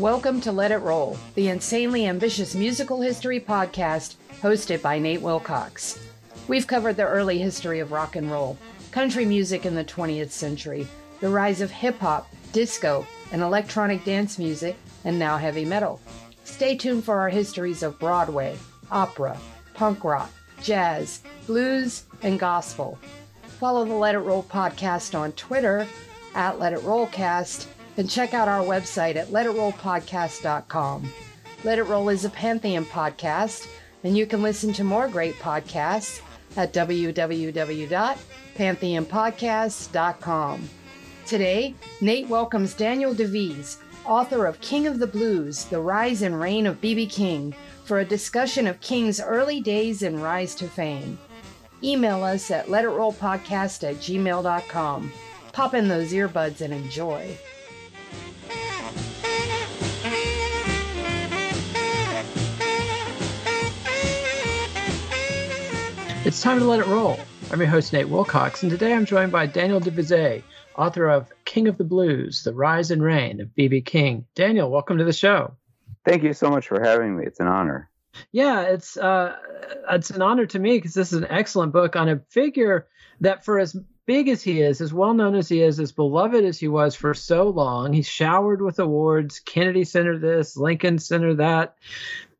Welcome to Let It Roll, the insanely ambitious musical history podcast hosted by Nate Wilcox. We've covered the early history of rock and roll, country music in the 20th century, the rise of hip hop, disco, and electronic dance music, and now heavy metal. Stay tuned for our histories of Broadway, opera, punk rock, jazz, blues, and gospel. Follow the Let It Roll podcast on Twitter at Let It Rollcast and check out our website at letitrollpodcast.com. Let It Roll is a Pantheon podcast, and you can listen to more great podcasts at www.pantheonpodcast.com. Today, Nate welcomes Daniel de Visé, author of King of the Blues The Rise and Reign of B.B. King, for a discussion of King's early days and rise to fame. Email us at letitrollpodcast at gmail.com. Pop in those earbuds and enjoy. It's time to let it roll. I'm your host, Nate Wilcox, and today I'm joined by Daniel de Visé, author of King of the Blues, The Rise and Reign of B.B. King. Daniel, welcome to the show. Thank you so much for having me. It's an honor. Yeah, it's uh, it's an honor to me because this is an excellent book on a figure that, for as big as he is, as well known as he is, as beloved as he was for so long, he's showered with awards. Kennedy Center this, Lincoln Center that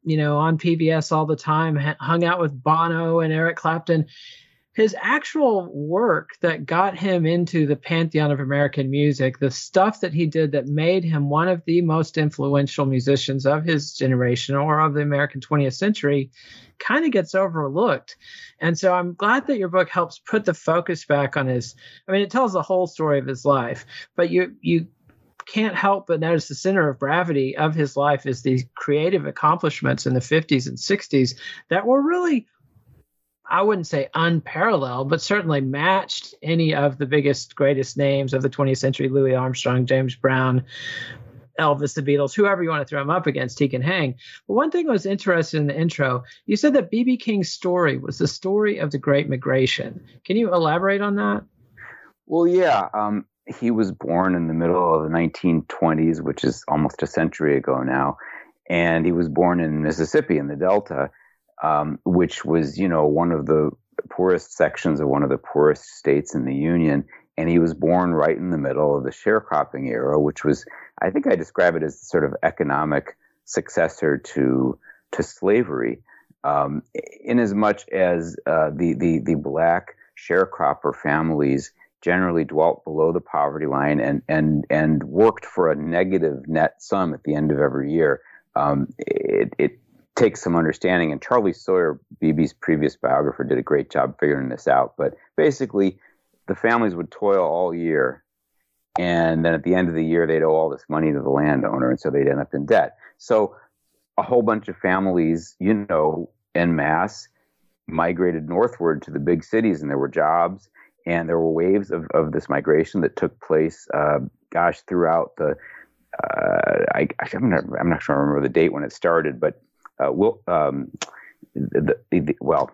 you know, on PBS all the time, hung out with Bono and Eric Clapton. His actual work that got him into the pantheon of American music, the stuff that he did that made him one of the most influential musicians of his generation or of the American 20th century, kind of gets overlooked. And so I'm glad that your book helps put the focus back on his I mean it tells the whole story of his life, but you you can't help but notice the center of gravity of his life is these creative accomplishments in the 50s and 60s that were really I wouldn't say unparalleled, but certainly matched any of the biggest, greatest names of the 20th century Louis Armstrong, James Brown, Elvis, the Beatles, whoever you want to throw him up against, he can hang. But one thing was interesting in the intro. You said that B.B. King's story was the story of the Great Migration. Can you elaborate on that? Well, yeah. Um, he was born in the middle of the 1920s, which is almost a century ago now, and he was born in Mississippi in the Delta, um, which was you know one of the poorest sections of one of the poorest states in the Union. And he was born right in the middle of the sharecropping era, which was, I think, I describe it as sort of economic successor to to slavery, um, in as much as uh, the the the black sharecropper families generally dwelt below the poverty line and and and worked for a negative net sum at the end of every year. Um, it, it takes some understanding, and Charlie Sawyer, BB's previous biographer, did a great job figuring this out. But basically, the families would toil all year, and then at the end of the year, they'd owe all this money to the landowner, and so they'd end up in debt. So, a whole bunch of families, you know, en masse, migrated northward to the big cities, and there were jobs and there were waves of, of this migration that took place, uh, gosh, throughout the. Uh, I, I'm not, I'm not sure I remember the date when it started, but uh, will um, the, the, the, well,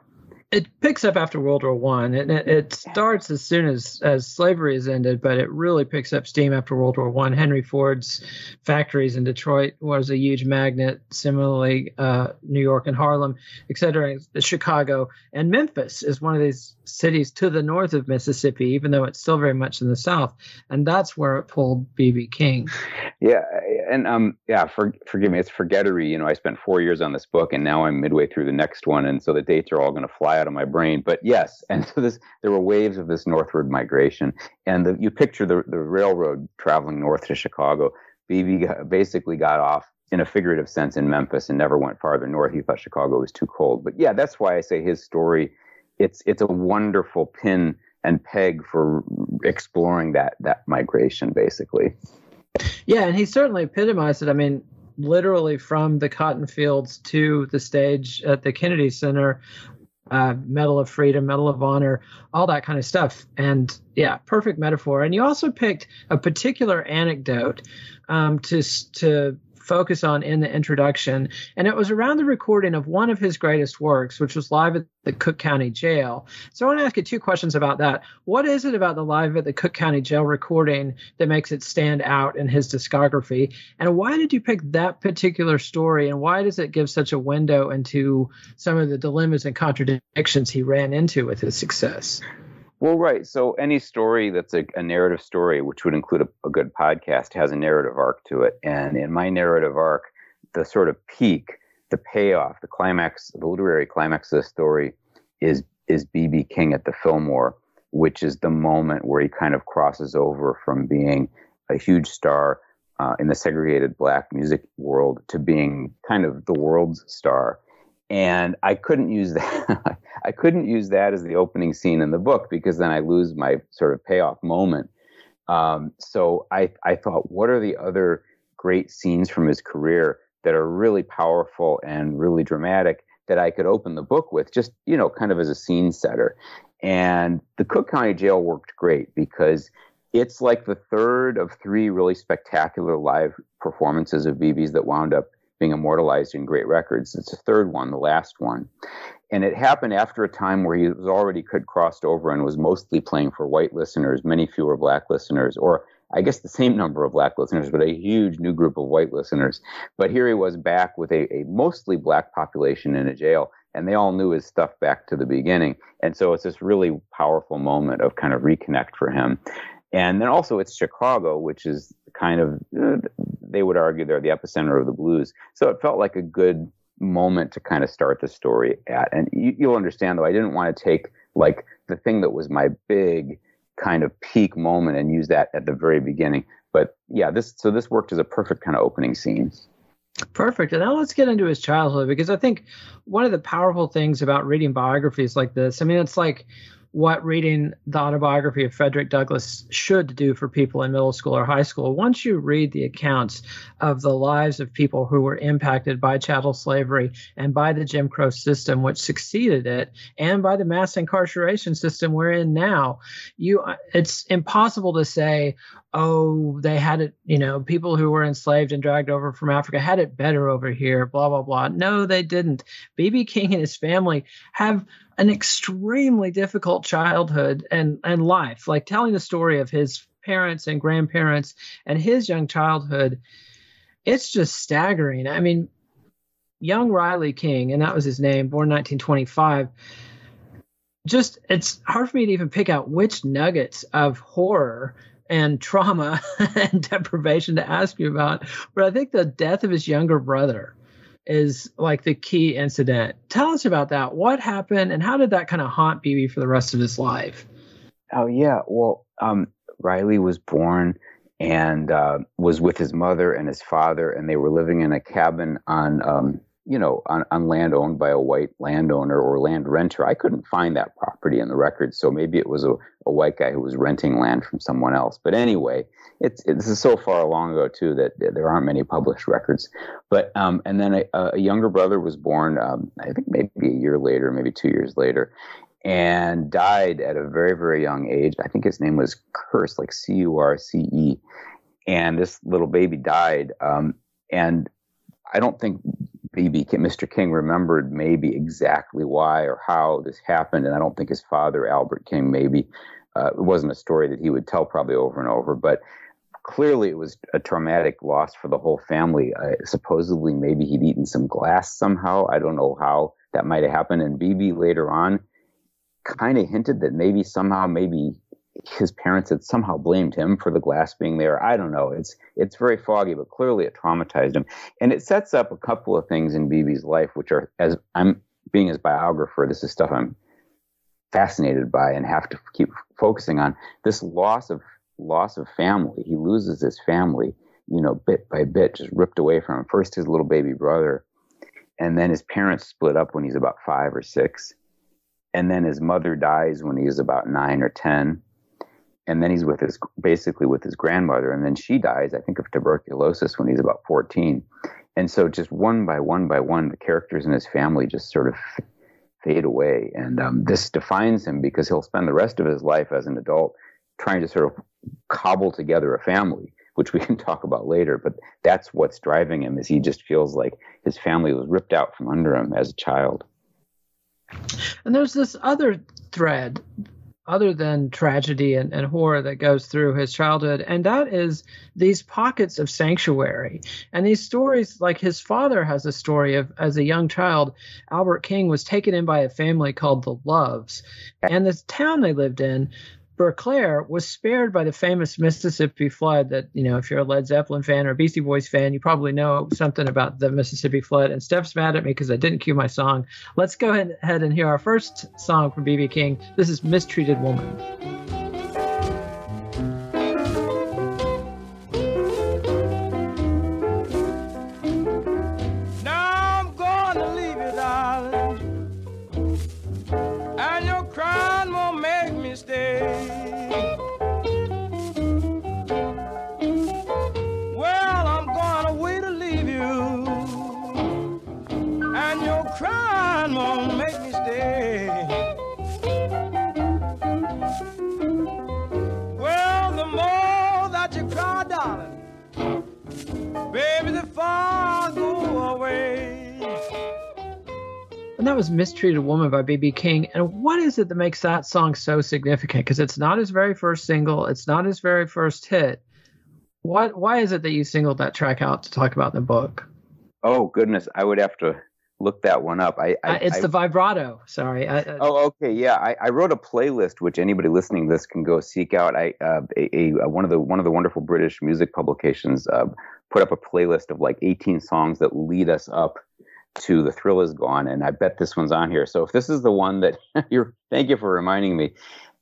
it picks up after World War One, and it, it, starts as soon as as slavery is ended, but it really picks up steam after World War One. Henry Ford's factories in Detroit was a huge magnet. Similarly, uh, New York and Harlem, etc. Chicago and Memphis is one of these cities to the north of Mississippi, even though it's still very much in the south, and that's where it pulled BB King. Yeah, and um, yeah, for, forgive me, it's forgettery. You know, I spent four years on this book, and now I'm midway through the next one, and so the dates are all going to fly out of my brain. But yes, and so this, there were waves of this northward migration, and the, you picture the the railroad traveling north to Chicago. BB basically got off in a figurative sense in Memphis and never went farther north. He thought Chicago was too cold. But yeah, that's why I say his story. It's it's a wonderful pin and peg for exploring that that migration, basically. Yeah, and he certainly epitomized it. I mean, literally from the cotton fields to the stage at the Kennedy Center, uh, Medal of Freedom, Medal of Honor, all that kind of stuff. And yeah, perfect metaphor. And you also picked a particular anecdote um, to to focus on in the introduction. And it was around the recording of one of his greatest works, which was live at the Cook County Jail. So I want to ask you two questions about that. What is it about the live at the Cook County Jail recording that makes it stand out in his discography? And why did you pick that particular story? And why does it give such a window into some of the dilemmas and contradictions he ran into with his success? Well, right. So any story that's a, a narrative story, which would include a, a, good podcast, has a narrative arc to it. And in my narrative arc, the sort of peak, the payoff, the climax, the literary climax of the story is is BB King at the Fillmore, which is the moment where he kind of crosses over from being a huge star uh, in the segregated black music world to being kind of the world's star and I couldn't use that. I couldn't use that as the opening scene in the book because then I lose my sort of payoff moment. Um, so I I thought, what are the other great scenes from his career that are really powerful and really dramatic that I could open the book with, just you know, kind of as a scene setter. And the Cook County Jail worked great because it's like the third of three really spectacular live performances of BB's that wound up being immortalized in great records. It's the third one, the last one. And it happened after a time where he was already could crossed over and was mostly playing for white listeners, many fewer black listeners, or I guess the same number of black listeners, but a huge new group of white listeners. But here he was back with a, a mostly black population in a jail, and they all knew his stuff back to the beginning. And so it's this really powerful moment of kind of reconnect for him. And then also it's Chicago, which is kind of, uh, they would argue they're the epicenter of the blues. So it felt like a good moment to kind of start the story at. And you, you'll understand though, I didn't want to take like the thing that was my big kind of peak moment and use that at the very beginning. But yeah, this so this worked as a perfect kind of opening scene. Perfect. And now let's get into his childhood because I think one of the powerful things about reading biographies like this, I mean, it's like what reading the autobiography of Frederick Douglass should do for people in middle school or high school. Once you read the accounts of the lives of people who were impacted by chattel slavery and by the Jim Crow system, which succeeded it, and by the mass incarceration system we're in now, you it's impossible to say, oh, they had it, you know, people who were enslaved and dragged over from Africa had it better over here, blah, blah, blah. No, they didn't. B.B. King and his family have an extremely difficult childhood and, and life, like telling the story of his parents and grandparents and his young childhood. It's just staggering. I mean, young Riley King, and that was his name, born 1925. Just it's hard for me to even pick out which nuggets of horror and trauma and deprivation to ask you about. But I think the death of his younger brother is like the key incident. Tell us about that. What happened and how did that kind of haunt BB for the rest of his life? Oh yeah, well, um, Riley was born and uh, was with his mother and his father, and they were living in a cabin on um, you know, on, on land owned by a white landowner or land renter. I couldn't find that property in the records, so maybe it was a, a white guy who was renting land from someone else. But anyway, it's, it's this is so far long ago too that there aren't many published records. But um, and then a, a, younger brother was born, um, I think maybe a year later, maybe two years later, and died at a very very young age. I think his name was Curce, like C U R C E, and this little baby died. Um, and I don't think BB Mr. King remembered maybe exactly why or how this happened, and I don't think his father Albert King maybe uh, it wasn't a story that he would tell probably over and over, but clearly it was a traumatic loss for the whole family. Uh, supposedly maybe he'd eaten some glass somehow. I don't know how that might have happened. And BB later on kind of hinted that maybe somehow maybe his parents had somehow blamed him for the glass being there. I don't know. It's it's very foggy, but clearly it traumatized him, and it sets up a couple of things in BB's life, which are as I'm being his biographer. This is stuff I'm fascinated by and have to keep focusing on. This loss of loss of family. He loses his family you know, bit by bit, just ripped away from him. First, his little baby brother, and then his parents split up when he's about five or six, and then his mother dies when he is about nine or ten, and then he's with his basically with his grandmother, and then she dies, I think, of tuberculosis when he's about fourteen, and so just one by one by one, the characters in his family just sort of fade away, and um, this defines him because he'll spend the rest of his life as an adult trying to sort of cobble together a family which we can talk about later. But that's what's driving him is he just feels like his family was ripped out from under him as a child. And there's this other thread other than tragedy and, and, horror that goes through his childhood, and that is these pockets of sanctuary. And these stories, like his father has a story of as a young child, Albert King was taken in by a family called the Loves. And this town they lived in Berclair was spared by the famous Mississippi flood that, you know, if you're a Led Zeppelin fan or a Beastie Boys fan, you probably know something about the Mississippi flood. And Steph's mad at me because I didn't cue my song. Let's go ahead and hear our first song from BB King. This is Mistreated Woman. And that was Mistreated Woman by BB King. And what is it that makes that song so significant? Because it's not his very first single, it's not his very first hit. What why is it that you singled that track out to talk about in the book? Oh goodness, I would have to look that one up. I, I uh, it's I, the vibrato. Sorry. I, oh, okay, yeah. I, wrote a playlist which anybody listening to this can go seek out. I uh, a, a, one of the one of the wonderful British music publications uh, put up a playlist of like 18 songs that lead us up to the thrill is gone and i bet this one's on here. So if this is the one that you're thank you for reminding me.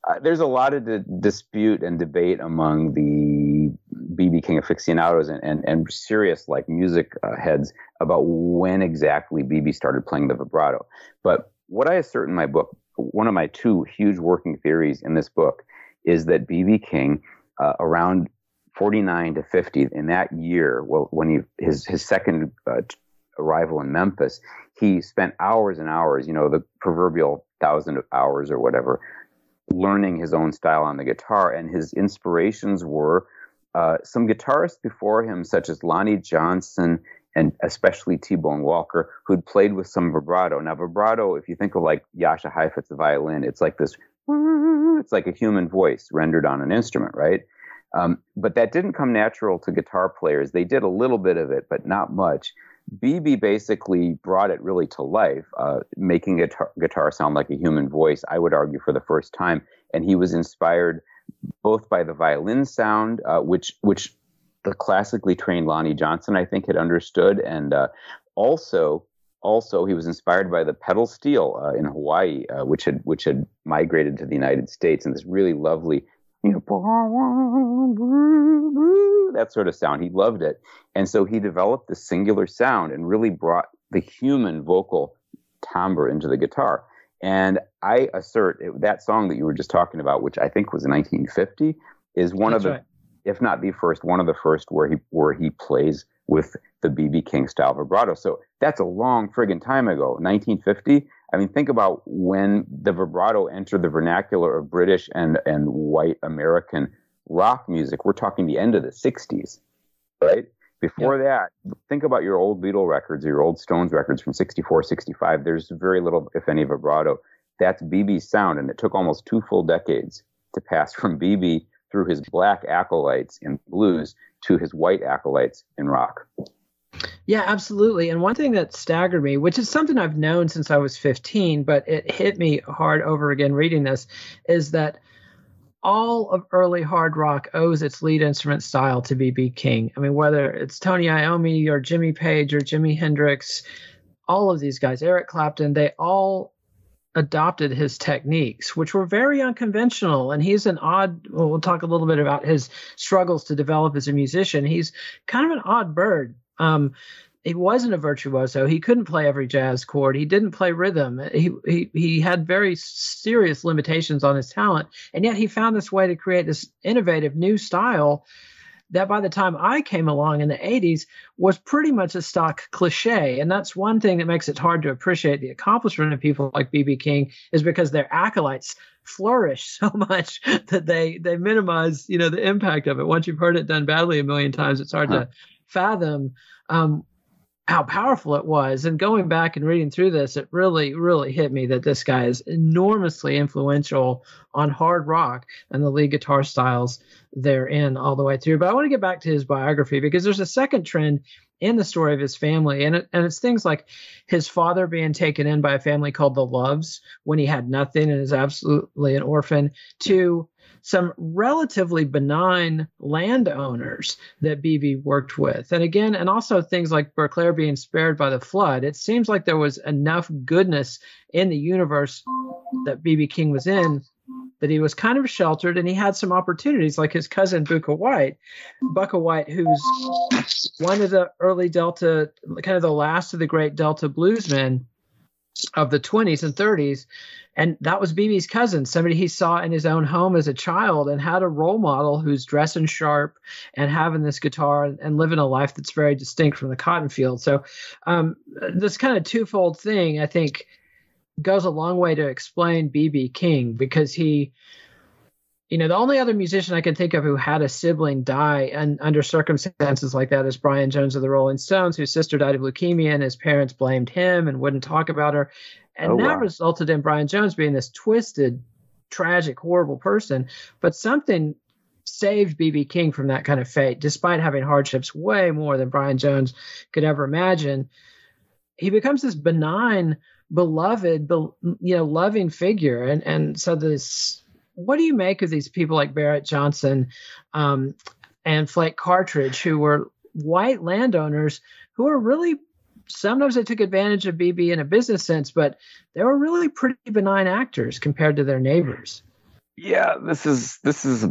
Uh, there's a lot of dispute and debate among the bb king aficionados and, and, and serious like music uh, heads about when exactly bb started playing the vibrato. But what i assert in my book one of my two huge working theories in this book is that bb king uh, around 49 to 50 in that year well when he his his second uh, arrival in Memphis, he spent hours and hours, you know, the proverbial thousand of hours or whatever, learning his own style on the guitar. And his inspirations were uh, some guitarists before him, such as Lonnie Johnson and especially T-Bone Walker, who'd played with some vibrato. Now, vibrato, if you think of like Jascha Heifetz's violin, it's like this, it's like a human voice rendered on an instrument, right? Um, but that didn't come natural to guitar players. They did a little bit of it, but not much. BB basically brought it really to life, uh, making a guitar, guitar sound like a human voice, I would argue, for the first time. And he was inspired both by the violin sound, uh, which, which the classically trained Lonnie Johnson, I think, had understood, and uh, also also he was inspired by the pedal steel uh, in Hawaii, uh, which had which had migrated to the United States, and this really lovely that sort of sound. He loved it. And so he developed the singular sound and really brought the human vocal timbre into the guitar. And I assert it, that song that you were just talking about, which I think was 1950, is one That's of the, right. if not the first, one of the first where he where he plays with the BB King style vibrato. So that's a long friggin' time ago, 1950. I mean, think about when the vibrato entered the vernacular of British and, and white American rock music. We're talking the end of the 60s, right? Before that, think about your old Beatle records or your old Stones records from 64, 65. There's very little, if any, vibrato. That's BB's sound, and it took almost two full decades to pass from BB through his black acolytes in blues to his white acolytes in rock. Yeah, absolutely. And one thing that staggered me, which is something I've known since I was 15, but it hit me hard over again reading this, is that all of early hard rock owes its lead instrument style to BB King. I mean, whether it's Tony Iommi or Jimmy Page or Jimi Hendrix, all of these guys, Eric Clapton, they all adopted his techniques, which were very unconventional. And he's an odd, well, talk a little bit about his struggles to develop as a musician. He's kind of an odd bird. Um, he wasn't a virtuoso. He couldn't play every jazz chord. He didn't play rhythm. He, he he had very serious limitations on his talent, and yet he found this way to create this innovative new style that by the time I came along in the 80s was pretty much a stock cliche. And that's one thing that makes it hard to appreciate the accomplishment of people like BB King is because their acolytes flourish so much that they they minimize, you know, the impact of it. Once you've heard it done badly a million times, it's hard huh. to fathom um, how powerful it was. And going back and reading through this, it really, really hit me that this guy is enormously influential on hard rock and the lead guitar styles therein all the way through. But I want to get back to his biography because there's a second trend in the story of his family. And, it, and it's things like his father being taken in by a family called the Loves when he had nothing and is absolutely an orphan, to some relatively benign landowners that BB worked with. And again, and also things like Berclair being spared by the flood. It seems like there was enough goodness in the universe that BB King was in that he was kind of sheltered and he had some opportunities like his cousin Bukka White, Bukka White, who's one of the early Delta, kind of the last of the great Delta bluesmen of the 20s and 30s and that was BB's cousin, somebody he saw in his own home as a child and had a role model who's dressing sharp and having this guitar and living a life that's very distinct from the cotton field. So, um, this kind of twofold thing, I think, goes a long way to explain BB King because he, you know, the only other musician I can think of who had a sibling die and under circumstances like that is Brian Jones of the Rolling Stones, whose sister died of leukemia and his parents blamed him and wouldn't talk about her. And oh, that wow. resulted in Brian Jones being this twisted, tragic, horrible person. But something saved BB King from that kind of fate, despite having hardships way more than Brian Jones could ever imagine. He becomes this benign, beloved, you know, loving figure. And and so this what do you make of these people like Barrett Johnson um, and Flake Cartledge, who were white landowners who are really sometimes they took advantage of BB in a business sense, but they were really pretty benign actors compared to their neighbors. Yeah, this is this is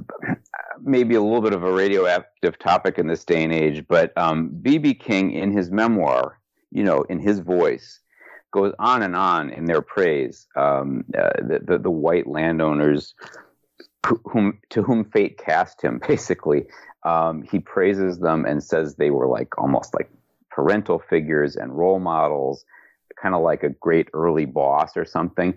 maybe a little bit of a radioactive topic in this day and age, but BB um, King, in his memoir, you know, in his voice, goes on and on in their praise. Um, uh, the, the, the white landowners whom to whom fate cast him, basically, um, he praises them and says they were like almost like parental figures and role models, kind of like a great early boss or something.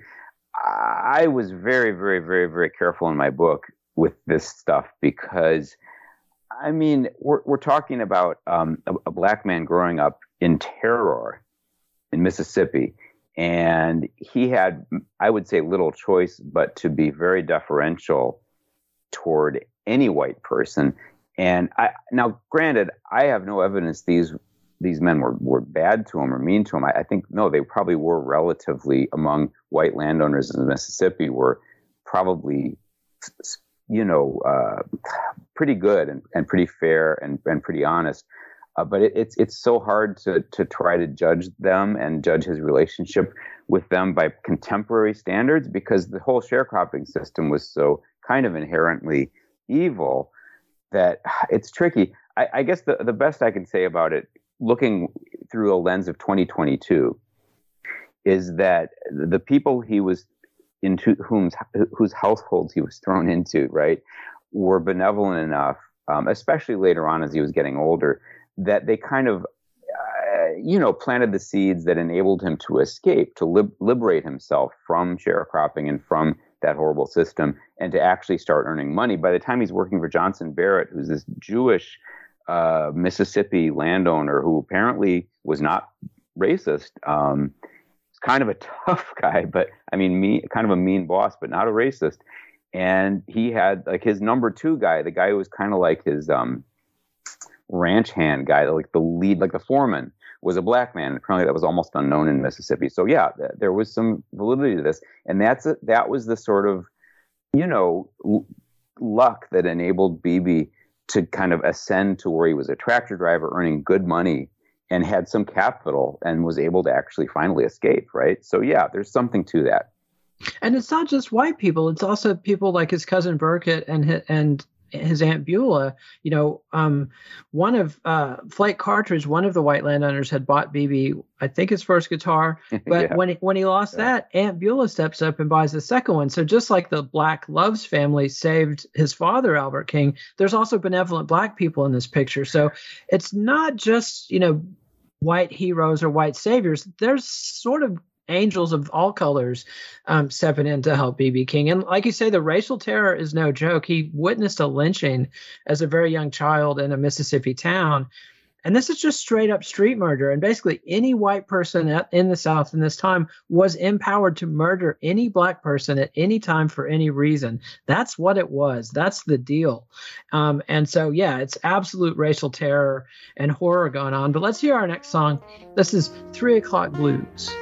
I was very, very, very, very careful in my book with this stuff because, I mean, we're, we're talking about um, a, a black man growing up in terror in Mississippi. And he had, I would say, little choice but to be very deferential toward any white person. And I, now, granted, I have no evidence these these men were, were bad to him or mean to him. I, I, think no, they probably were relatively among white landowners in Mississippi were probably you know uh, pretty good and, and pretty fair and, and pretty honest. Uh, but it, it's it's so hard to to try to judge them and judge his relationship with them by contemporary standards because the whole sharecropping system was so kind of inherently evil that it's tricky. I, I guess the, the best I can say about it looking through a lens of 2022 is that the people he was into whom whose households he was thrown into right were benevolent enough um, especially later on as he was getting older that they kind of uh, you know planted the seeds that enabled him to escape to lib- liberate himself from sharecropping and from that horrible system and to actually start earning money by the time he's working for johnson barrett who's this jewish uh, Mississippi landowner who apparently was not racist. Um, kind of a tough guy, but I mean, me, kind of a mean boss, but not a racist. And he had like his number two guy, the guy who was kind of like his um, ranch hand guy, like the lead, like the foreman, was a black man. Apparently, that was almost unknown in Mississippi. So yeah, th- there was some validity to this, and that's a, that was the sort of you know l- luck that enabled BB to kind of ascend to where he was a tractor driver earning good money and had some capital and was able to actually finally escape, right? So yeah, there's something to that. And it's not just white people; it's also people like his cousin Burkett and and his aunt Beulah, you know, um, one of uh, Flake Cartledge, one of the white landowners, had bought BB, I think his first guitar, but yeah. when he, when he lost yeah. that, Aunt Beulah steps up and buys the second one. So just like the Black Loves family saved his father Albert King, there's also benevolent black people in this picture. So it's not just you know white heroes or white saviors. There's sort of angels of all colors um, stepping in to help BB King. And like you say, the racial terror is no joke. He witnessed a lynching as a very young child in a Mississippi town. And this is just straight up street murder. And basically, any white person in the South in this time was empowered to murder any black person at any time for any reason. That's what it was. That's the deal. Um, and so, yeah, it's absolute racial terror and horror going on. But let's hear our next song. This is Three O'Clock Blues.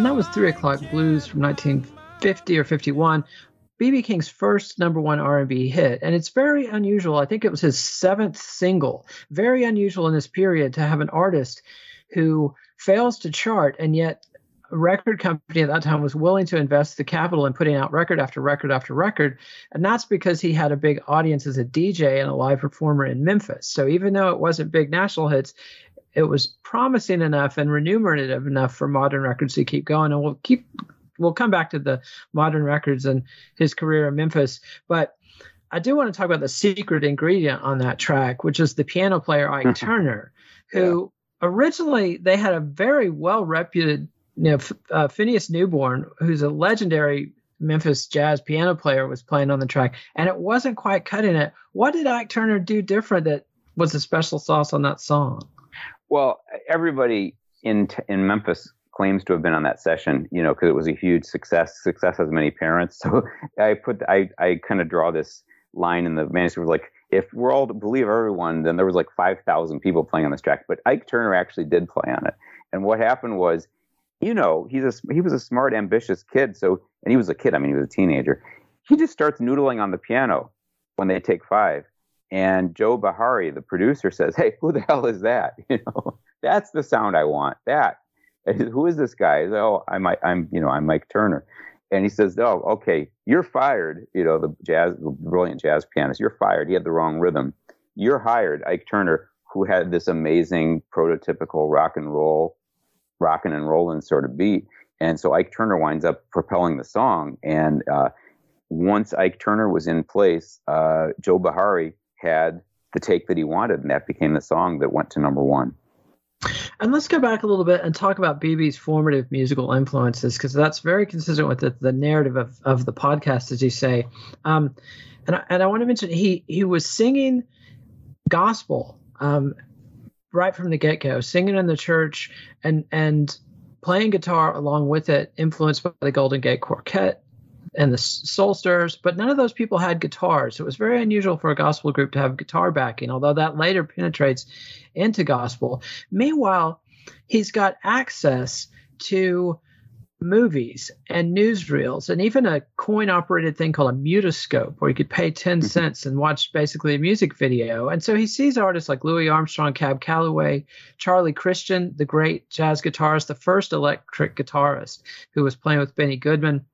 And that was Three O'Clock Blues from 1950 or 51 bb king's first number one r&b hit. And it's very unusual. I think it was his seventh single. Very unusual in this period to have an artist who fails to chart and yet a record company at that time was willing to invest the capital in putting out record after record after record. And that's because he had a big audience as a dj and a live performer in memphis. So even though it wasn't big national hits it was promising enough and remunerative enough for modern records to keep going and we'll keep we'll come back to the modern records and his career in Memphis, but I do want to talk about the secret ingredient on that track, which is the piano player Ike Turner, who yeah. originally they had a very well reputed, you know, uh, Phineas Newborn, who's a legendary Memphis jazz piano player, was playing on the track, and it wasn't quite cutting it. What did Ike Turner do different that was a special sauce on that song? Well, everybody in in Memphis claims to have been on that session, you know, because it was a huge success. Success has many parents. So I put, I, I kind of draw this line in the manuscript like, if we're all to believe everyone, then there was like 5,000 people playing on this track. But Ike Turner actually did play on it. And what happened was, you know, he's a, he was a smart, ambitious kid. So, and he was a kid. I mean, he was a teenager. He just starts noodling on the piano when they take five. And Joe Bihari, the producer, says, "Hey, who the hell is that? You know, that's the sound I want. That." who is this guy? Oh, I'm, I'm, you know, I'm Ike Turner. And he says, oh, okay, you're fired. You know, the jazz, the brilliant jazz pianist, you're fired. He had the wrong rhythm. You're hired, Ike Turner, who had this amazing prototypical rock and roll, rocking and rolling sort of beat. And so Ike Turner winds up propelling the song. And uh, once Ike Turner was in place, uh, Joe Bihari had the take that he wanted, and that became the song that went to number one. And let's go back a little bit and talk about BB's formative musical influences because that's very consistent with the, the narrative of, of the podcast, as you say. Um, and I, and I want to mention he he was singing gospel um, right from the get go, singing in the church and and playing guitar along with it, influenced by the Golden Gate Quartet and the Soul Stirrers, but none of those people had guitars. So It was very unusual for a gospel group to have guitar backing, although that later penetrates into gospel. Meanwhile, he's got access to movies and newsreels and even a coin operated thing called a mutoscope where you could pay 10 mm-hmm. cents and watch basically a music video. And so he sees artists like Louis Armstrong, Cab Calloway, Charlie Christian, the great jazz guitarist, the first electric guitarist who was playing with Benny Goodman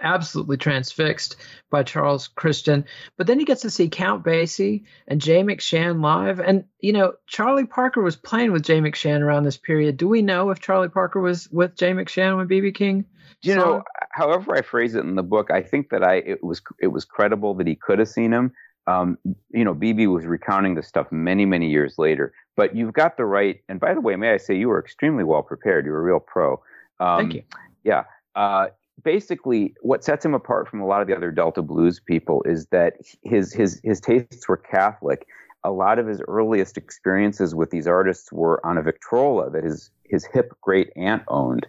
absolutely transfixed by Charles Christian. But then he gets to see Count Basie and Jay McShann live. And, you know, Charlie Parker was playing with Jay McShann around this period. Do we know if Charlie Parker was with Jay McShann when BB King? You know, however I phrase it in the book, I think that I it was it was credible that he could have seen him. Um, you know, BB was recounting the stuff many, many years later. But you've got the right. And by the way, may I say you were extremely well prepared. You were a real pro. Um, Thank you. Yeah. Uh, basically what sets him apart from a lot of the other Delta blues people is that his his his tastes were Catholic, a lot of his earliest experiences with these artists were on a Victrola that his his hip great aunt owned.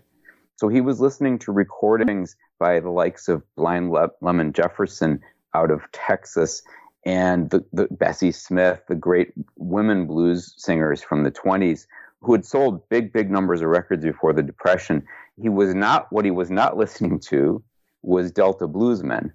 So he was listening to recordings by the likes of Blind Le- Lemon Jefferson out of Texas and the, the Bessie Smith, the great women blues singers from the 20s who had sold big, big numbers of records before the Depression. He was not, what he was not listening to was Delta bluesmen.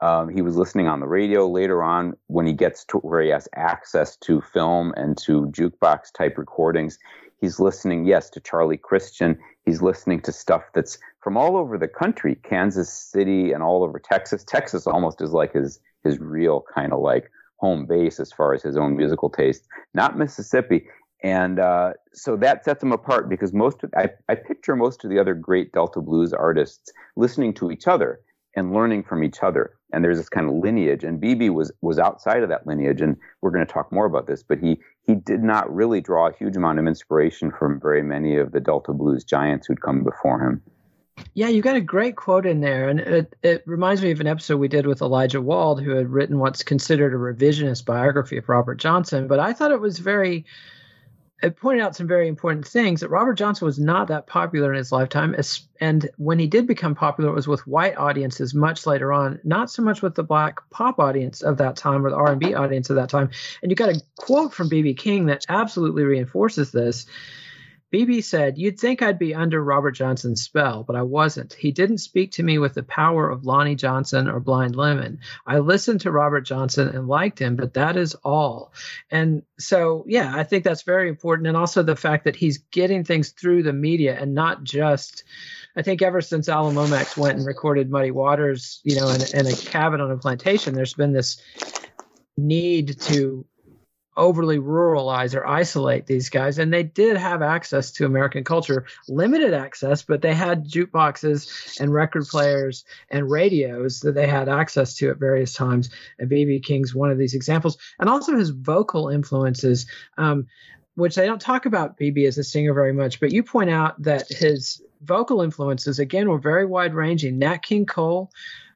Um, he was listening on the radio later on when he gets to where he has access to film and to jukebox type recordings. He's listening, yes, to Charlie Christian. He's listening to stuff that's from all over the country, Kansas City and all over Texas. Texas almost is like his his real kind of like home base as far as his own musical taste, not Mississippi. And uh, so that sets him apart because most of, I, I picture most of the other great Delta blues artists listening to each other and learning from each other. And there's this kind of lineage. And BB was was outside of that lineage. And we're going to talk more about this. But he he did not really draw a huge amount of inspiration from very many of the Delta blues giants who'd come before him. Yeah, you got a great quote in there, and it, it reminds me of an episode we did with Elijah Wald, who had written what's considered a revisionist biography of Robert Johnson. But I thought it was very it pointed out some very important things that Robert Johnson was not that popular in his lifetime, and when he did become popular, it was with white audiences much later on, not so much with the black pop audience of that time or the R and B audience of that time. And you got a quote from BB King that absolutely reinforces this. BB said, You'd think I'd be under Robert Johnson's spell, but I wasn't. He didn't speak to me with the power of Lonnie Johnson or Blind Lemon. I listened to Robert Johnson and liked him, but that is all. And so, yeah, I think that's very important. And also the fact that he's getting things through the media and not just. I think ever since Alan Lomax went and recorded Muddy Waters, you know, in, in a cabin on a plantation, there's been this need to overly ruralize or isolate these guys. And they did have access to American culture, limited access, but they had jukeboxes and record players and radios that they had access to at various times. And BB King's one of these examples. And also his vocal influences. Um, which they don't talk about BB as a singer very much, but you point out that his vocal influences again were very wide ranging. Nat King Cole,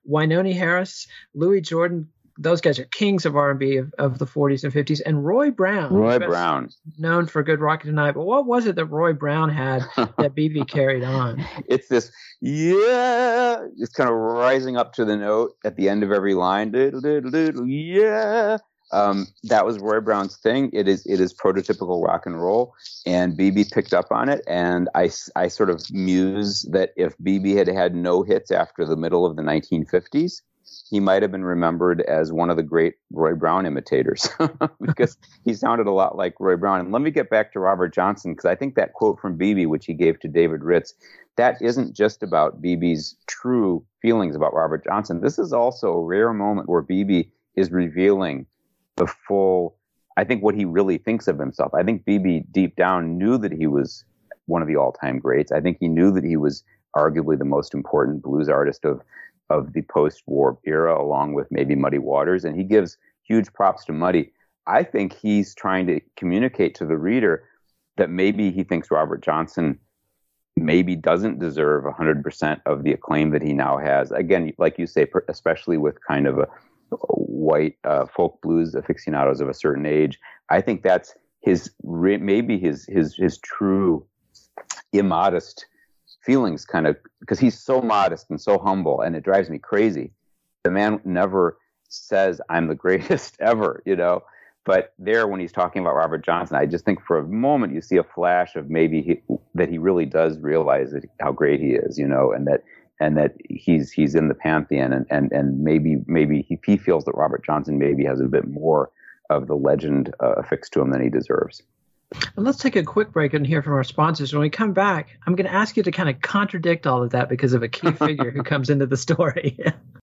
Wynonie Harris, Louis Jordan, those guys are kings of R&B of, of the 40s and 50s. And Roy Brown, Roy Brown, known for Good Rockin' Tonight. But what was it that Roy Brown had that BB carried on? It's this, yeah, it's kind of rising up to the note at the end of every line. Diddle, diddle, diddle, yeah. Um, that was Roy Brown's thing. It is it is prototypical rock and roll, and BB picked up on it. And I, I sort of muse that if BB had had no hits after the middle of the 1950s, he might have been remembered as one of the great Roy Brown imitators because he sounded a lot like Roy Brown. And let me get back to Robert Johnson because I think that quote from BB, which he gave to David Ritz, that isn't just about BB's true feelings about Robert Johnson. This is also a rare moment where BB is revealing the full, I think, what he really thinks of himself. I think BB deep down knew that he was one of the all time greats. I think he knew that he was arguably the most important blues artist of of the post-war era, along with maybe Muddy Waters, and he gives huge props to Muddy. I think he's trying to communicate to the reader that maybe he thinks Robert Johnson maybe doesn't deserve 100% of the acclaim that he now has. Again, like you say, especially with kind of a, white uh, folk blues aficionados of a certain age, I think that's his maybe his his his true immodest feelings kind of because he's so modest and so humble and it drives me crazy. The man never says i'm the greatest ever you know? But there when he's talking about robert johnson i just think for a moment you see a flash of maybe he, that he really does realize that, how great he is you know and that and that he's he's in the pantheon and and, and maybe maybe he, he feels that robert johnson maybe has a bit more of the legend uh, affixed to him than he deserves and let's take a quick break and hear from our sponsors. When we come back, I'm going to ask you to kind of contradict all of that because of a key figure who comes into the story.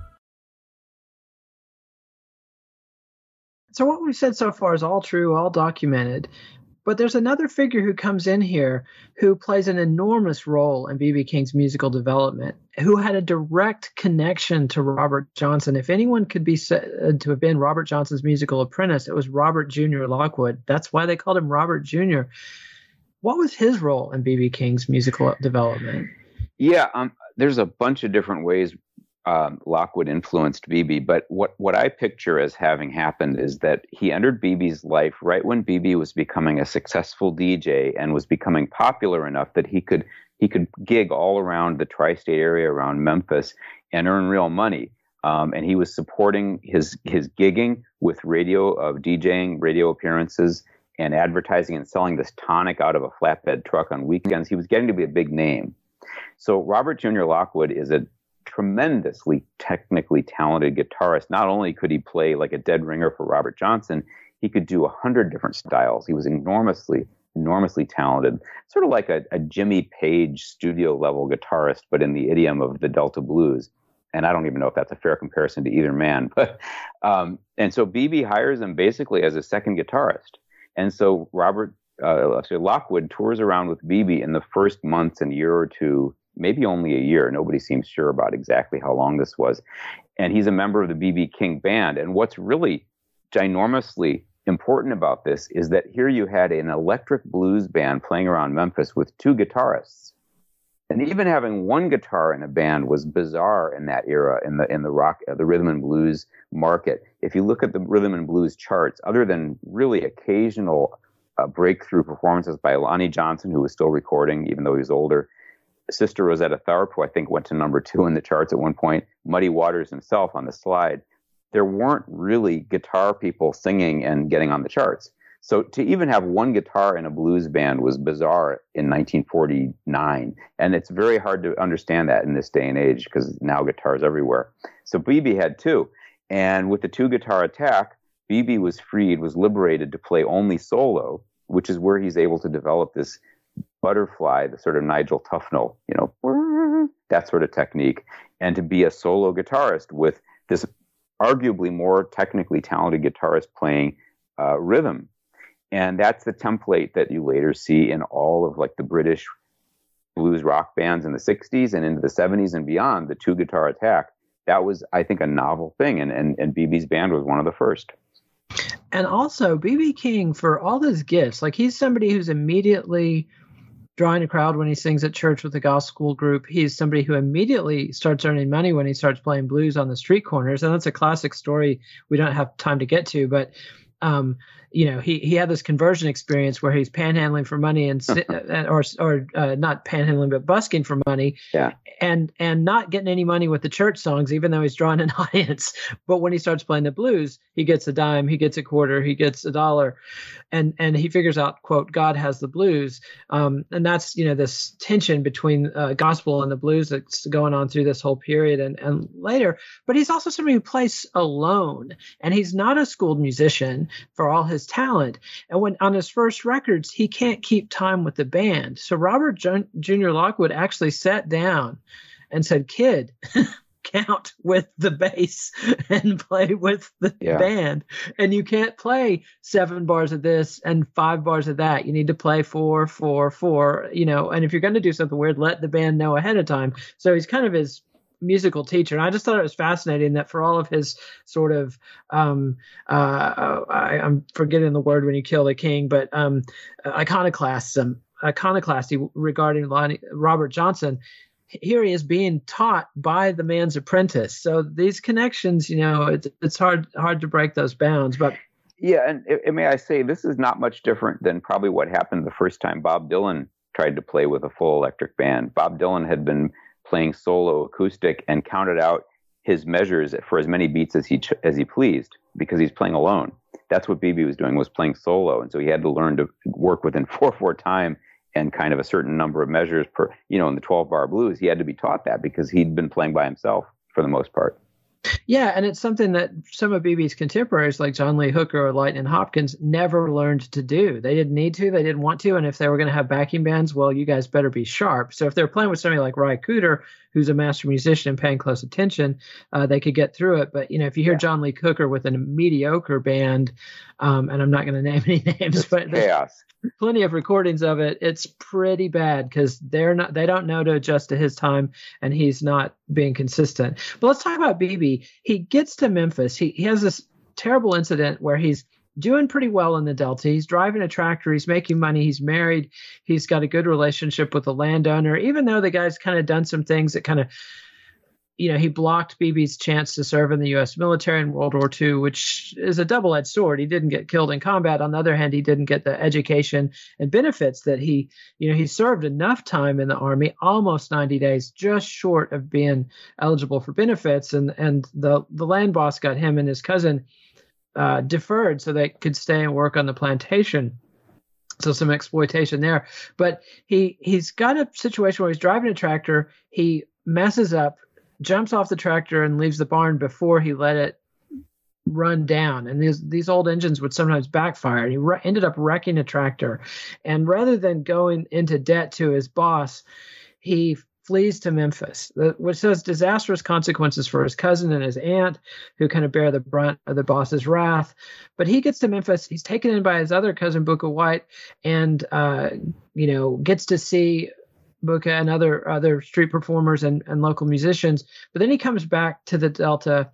So what we've said so far is all true, all documented. But there's another figure who comes in here who plays an enormous role in B.B. King's musical development, who had a direct connection to Robert Johnson. If anyone could be said to have been Robert Johnson's musical apprentice, it was Robert Jr. Lockwood. That's why they called him Robert Jr. What was his role in B.B. King's musical development? Yeah, um, there's a bunch of different ways um, Lockwood influenced BB, but what, what I picture as having happened is that he entered BB's life right when BB was becoming a successful DJ and was becoming popular enough that he could he could gig all around the tri-state area around Memphis and earn real money. Um, and he was supporting his his gigging with radio of DJing, radio appearances, and advertising and selling this tonic out of a flatbed truck on weekends. He was getting to be a big name. So Robert Jr. Lockwood is a tremendously technically talented guitarist. Not only could he play like a dead ringer for Robert Johnson, he could do a hundred different styles. He was enormously, enormously talented, sort of like a, a Jimmy Page studio level guitarist, but in the idiom of the Delta blues. And I don't even know if that's a fair comparison to either man, but um, and so BB hires him basically as a second guitarist. And so Robert uh, Lockwood tours around with BB in the first months and year or two maybe only a year. Nobody seems sure about exactly how long this was. And he's a member of the BB King band. And what's really ginormously important about this is that here you had an electric blues band playing around Memphis with two guitarists. And even having one guitar in a band was bizarre in that era in the in the rock uh, the rhythm and blues market. If you look at the rhythm and blues charts, other than really occasional uh, breakthrough performances by Lonnie Johnson, who was still recording even though he was older, Sister Rosetta Tharpe, who I think went to number two in the charts at one point, Muddy Waters himself on the slide, there weren't really guitar people singing and getting on the charts. So to even have one guitar in a blues band was bizarre in 1949, and it's very hard to understand that in this day and age because now guitars everywhere. So BB had two, and with the two guitar attack, BB was freed, was liberated to play only solo, which is where he's able to develop this butterfly, the sort of Nigel Tufnel, you know, that sort of technique, and to be a solo guitarist with this arguably more technically talented guitarist playing uh, rhythm. And that's the template that you later see in all of like the British blues rock bands in the 60s and into the 70s and beyond, the two guitar attack. That was, I think, a novel thing. And, and, and BB's band was one of the first. And also, BB King, for all his gifts, like he's somebody who's immediately drawing a crowd when he sings at church with the gospel group. He's somebody who immediately starts earning money when he starts playing blues on the street corners. And that's a classic story we don't have time to get to, but um, you know, he, he had this conversion experience where he's panhandling for money and or or uh, not panhandling but busking for money, yeah, and and not getting any money with the church songs, even though he's drawing an audience. But when he starts playing the blues, he gets a dime, he gets a quarter, he gets a dollar, and and he figures out quote God has the blues, um, and that's you know this tension between uh, gospel and the blues that's going on through this whole period and and later. But he's also somebody who plays alone, and he's not a schooled musician for all his talent. And when on his first records, he can't keep time with the band. So Robert Jr. Lockwood actually sat down and said, "Kid." count with the bass and play with the yeah. band. And you can't play seven bars of this and five bars of that. You need to play four, four, four, you know. And if you're going to do something weird, let the band know ahead of time. So he's kind of his musical teacher. And I just thought it was fascinating that for all of his sort of, um, uh, I, am forgetting the word when you kill the king, but um, iconoclasm, iconoclasty regarding Lonnie, Robert Johnson. Here he is being taught by the man's apprentice. So these connections, you know, it's, it's hard hard to break those bounds. But yeah, and, and may I say, this is not much different than probably what happened the first time Bob Dylan tried to play with a full electric band. Bob Dylan had been playing solo acoustic and counted out his measures for as many beats as he ch- as he pleased because he's playing alone. That's what BB was doing was playing solo, and so he had to learn to work within four four time and kind of a certain number of measures per. You know, in the twelve bar blues, he had to be taught that because he'd been playing by himself for the most part. Yeah, and it's something that some of BB's contemporaries, like John Lee Hooker or Lightning Hopkins, never learned to do. They didn't need to, they didn't want to, and if they were going to have backing bands, well, you guys better be sharp. So if they're playing with somebody like Ry Cooder, who's a master musician and paying close attention, uh, they could get through it. But you know, if you hear yeah. John Lee Hooker with a mediocre band, um, and I'm not going to name any names, it's but chaos. Plenty of recordings of it. It's pretty bad because they're not. They don't know to adjust to his time, and he's not being consistent. But let's talk about BB. He gets to Memphis. He he has this terrible incident where he's doing pretty well in the Delta. He's driving a tractor. He's making money. He's married. He's got a good relationship with the landowner, even though the guy's kind of done some things that kind of, you know, he blocked BB's chance to serve in the U.S. military in World War II, which is a double edged sword. He didn't get killed in combat. On the other hand, he didn't get the education and benefits that he, you know, he served enough time in the Army, almost 90 days, just short of being eligible for benefits. And, and the, the land boss got him and his cousin uh, deferred so they could stay and work on the plantation. So some exploitation there. But he he's got a situation where he's driving a tractor. He messes up, jumps off the tractor, and leaves the barn before he let it run down. And these these old engines would sometimes backfire. And he re- ended up wrecking a tractor. And rather than going into debt to his boss, he flees to Memphis, which has disastrous consequences for his cousin and his aunt, who kind of bear the brunt of the boss's wrath. But he gets to Memphis. He's taken in by his other cousin, Bukka White, and uh, you know gets to see Bukka and other other street performers and, and local musicians. But then he comes back to the Delta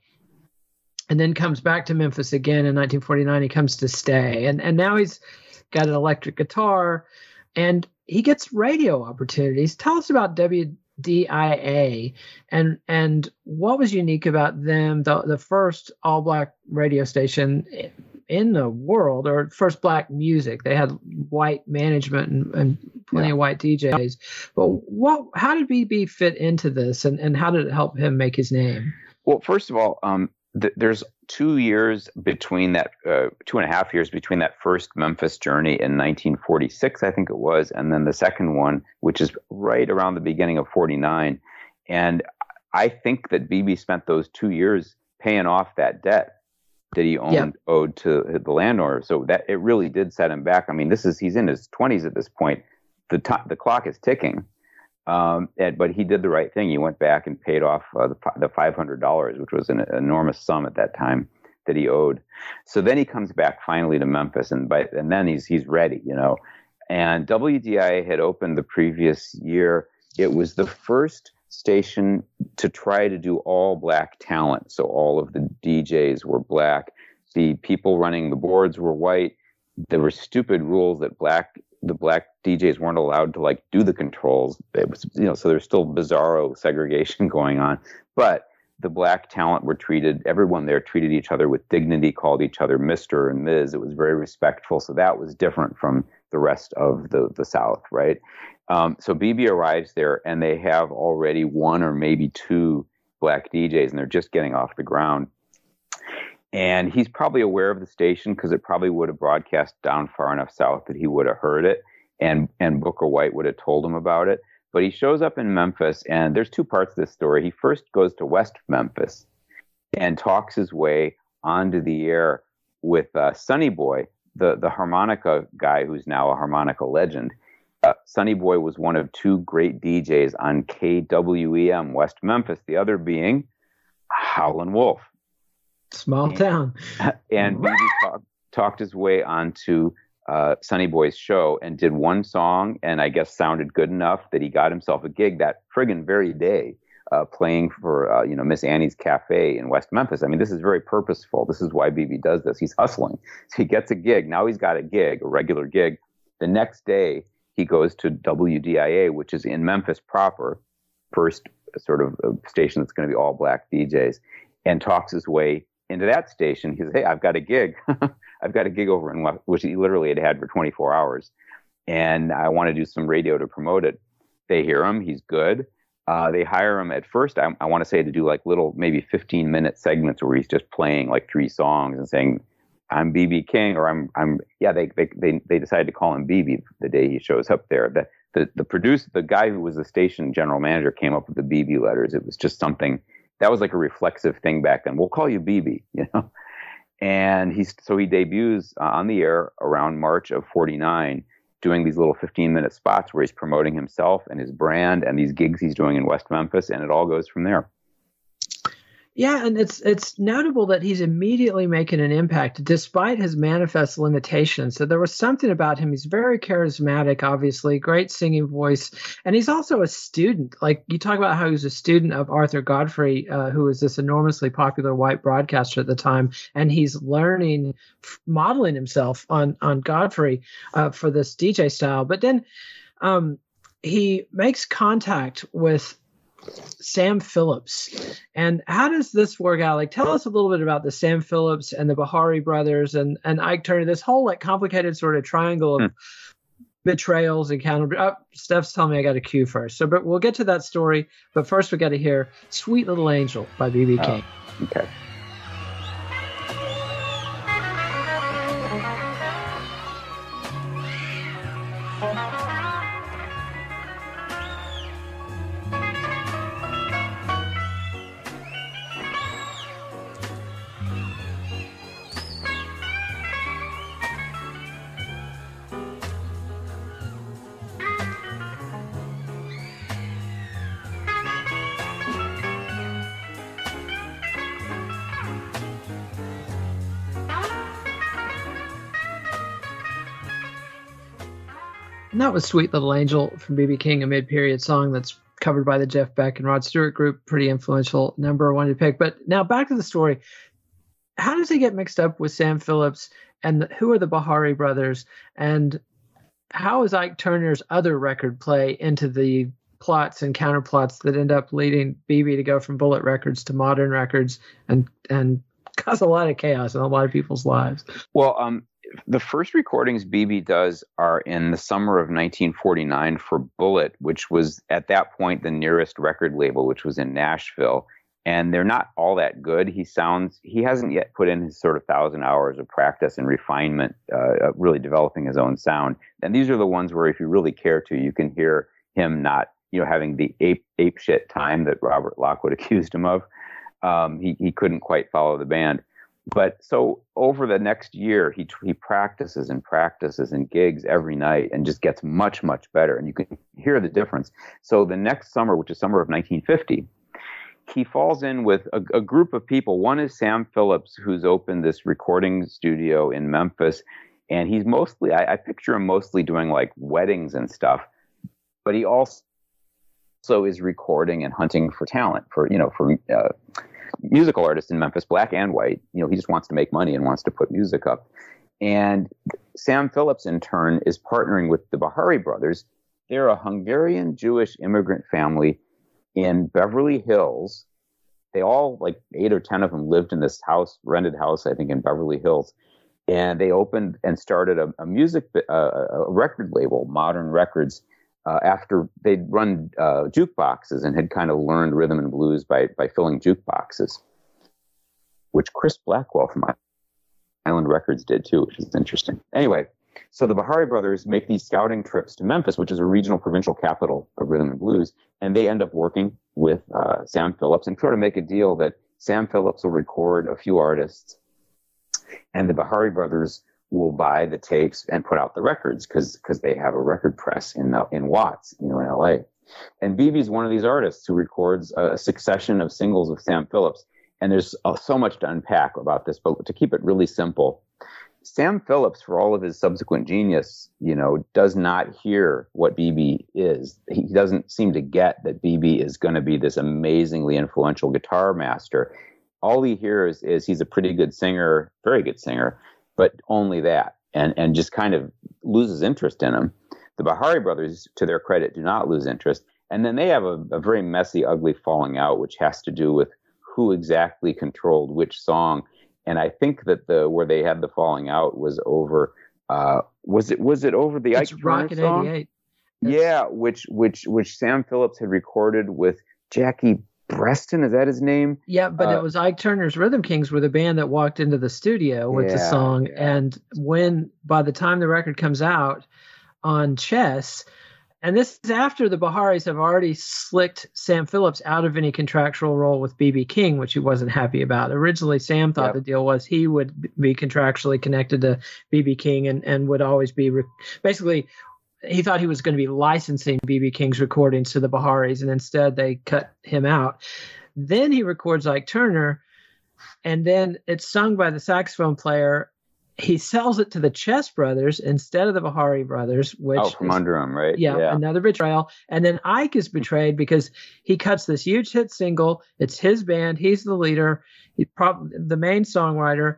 and then comes back to Memphis again in 1949. He comes to stay, and and now he's got an electric guitar, and he gets radio opportunities. Tell us about WDIA and and what was unique about them, the the first all black radio station in the world or first black music. They had white management and, and plenty yeah. of white DJs. But what how did BB fit into this and, and how did it help him make his name? Well, first of all, um, th- there's two years between that, uh, two and a half years between that first Memphis journey in 1946, I think it was, and then the second one, which is right around the beginning of 49. And I think that BB spent those two years paying off that debt that he owned yep. owed to the landowner. So that it really did set him back. I mean, this is he's in his 20s at this point. The t- the clock is ticking. Um, and, but he did the right thing. He went back and paid off uh, the, the $500, which was an enormous sum at that time that he owed. So then he comes back finally to Memphis, and by and then he's he's ready, you know. And WDI had opened the previous year. It was the first station to try to do all black talent. So all of the DJs were black. The people running the boards were white. There were stupid rules that black the black DJs weren't allowed to like do the controls. It was you know so there's still bizarro segregation going on, but the black talent were treated. Everyone there treated each other with dignity, called each other Mister and Ms. It was very respectful. So that was different from the rest of the the South, right? Um, so BB arrives there, and they have already one or maybe two black DJs, and they're just getting off the ground. And he's probably aware of the station because it probably would have broadcast down far enough south that he would have heard it, and and Bukka White would have told him about it. But he shows up in Memphis, and there's two parts to this story. He first goes to West Memphis and talks his way onto the air with uh, Sonny Boy, the the harmonica guy who's now a harmonica legend. Uh, Sonny Boy was one of two great DJs on KWEM West Memphis, the other being Howlin' Wolf. Small and, town. And BB talk, talked his way onto uh, Sonny Boy's show and did one song, and I guess sounded good enough that he got himself a gig that friggin' very day, uh, playing for uh, you know Miss Annie's Cafe in West Memphis. I mean, this is very purposeful. This is why BB does this. He's hustling. So he gets a gig. Now he's got a gig, a regular gig. The next day he goes to WDIA, which is in Memphis proper, first sort of uh, station that's going to be all black DJs, and talks his way into that station. He says, "Hey, I've got a gig. I've got a gig over in which he literally had had for 24 hours, and I want to do some radio to promote it." They hear him. He's good. Uh, they hire him at first. I, I want to say to do like little, maybe 15 minute segments where he's just playing like three songs and saying, "I'm BB King," or "I'm I'm yeah." They they they, they decided to call him BB the day he shows up there. The the the producer, the guy who was the station general manager, came up with the BB letters. It was just something that was like a reflexive thing back then. We'll call you BB, you know. And he's so he debuts uh, on the air around March of '49, doing these little 15 minute spots where he's promoting himself and his brand and these gigs he's doing in West Memphis, and it all goes from there. Yeah, and it's it's notable that he's immediately making an impact despite his manifest limitations. So there was something about him. He's very charismatic, obviously, great singing voice, and he's also a student. Like you talk about how he was a student of Arthur Godfrey, uh, who was this enormously popular white broadcaster at the time, and he's learning, modeling himself on on Godfrey uh, for this DJ style. But then um, he makes contact with Sam Phillips. And how does this work out? Like, tell us a little bit about the Sam Phillips and the Bihari brothers and, and Ike Turner, this whole like complicated sort of triangle of hmm. betrayals and counter. Oh, Steph's telling me I got a cue first. So, but we'll get to that story. But first, we got to hear Sweet Little Angel by B.B. King. Oh, okay. Was Sweet Little Angel from BB King, a mid period song that's covered by the Jeff Beck and Rod Stewart group. Pretty influential number one to pick. But now back to the story. How does he get mixed up with Sam Phillips? And who are the Bihari brothers? And how is Ike Turner's other record play into the plots and counterplots that end up leading BB to go from Bullet Records to Modern Records and and cause a lot of chaos in a lot of people's lives? Well, um, the first recordings BB does are in the summer of 1949 for Bullet, which was at that point the nearest record label, which was in Nashville. And they're not all that good. He sounds, he hasn't yet put in his sort of thousand hours of practice and refinement, uh, really developing his own sound. And these are the ones where, if you really care to, you can hear him not, you know, having the ape, ape shit time that Robert Lockwood accused him of. Um, he, he couldn't quite follow the band but so over the next year he he practices and practices and gigs every night and just gets much much better. And you can hear the difference. So the next summer which is summer of 1950 he falls in with a, a group of people. One is sam phillips who's opened this recording studio in memphis. And he's mostly I, I picture him mostly doing like weddings and stuff. But he also is recording and hunting for talent for you know for uh, musical artist in Memphis, black and white. You know, he just wants to make money and wants to put music up. And Sam Phillips, in turn, is partnering with the Bihari brothers. They're a Hungarian Jewish immigrant family in Beverly Hills. They all, like eight or 10 of them, lived in this house, rented house, I think, in Beverly Hills. And they opened and started a, a music, uh, a record label, Modern Records, uh, after they'd run uh, jukeboxes and had kind of learned rhythm and blues by by filling jukeboxes, which Chris Blackwell from Island Records did too, which is interesting. Anyway, so the Bihari brothers make these scouting trips to Memphis, which is a regional provincial capital of rhythm and blues, and they end up working with uh, Sam Phillips and try to make a deal that Sam Phillips will record a few artists, and the Bihari brothers will buy the tapes and put out the records because because they have a record press in uh, in Watts, you know, in L.A. And BB is one of these artists who records a succession of singles with Sam Phillips. And there's uh, so much to unpack about this, but to keep it really simple, Sam Phillips, for all of his subsequent genius, you know, does not hear what BB is. He doesn't seem to get that BB is going to be this amazingly influential guitar master. All he hears is he's a pretty good singer, very good singer, but only that, and and just kind of loses interest in them. The Bihari brothers, to their credit, do not lose interest, and then they have a, a very messy, ugly falling out, which has to do with who exactly controlled which song. And I think that the where they had the falling out was over. Uh, was it was it over the it's Ike Rocket song? 88. Yeah, which which which Sam Phillips had recorded with Jackie Preston, is that his name? Yeah, but uh, it was Ike Turner's Rhythm Kings were the band that walked into the studio with yeah, the song. Yeah. And when by the time the record comes out on Chess, and this is after the Biharis have already slicked Sam Phillips out of any contractual role with BB King, which he wasn't happy about. Originally, Sam thought Yep. the deal was he would be contractually connected to BB King and, and would always be re- basically. He thought he was going to be licensing BB King's recordings to the Biharis, and instead they cut him out. Then he records Ike Turner, and then it's sung by the saxophone player. He sells it to the Chess Brothers instead of the Bihari Brothers, which Out from is- under him, right? yeah, another betrayal. And then Ike is betrayed because he cuts this huge hit single. It's his band. He's the leader. He prob- the main songwriter.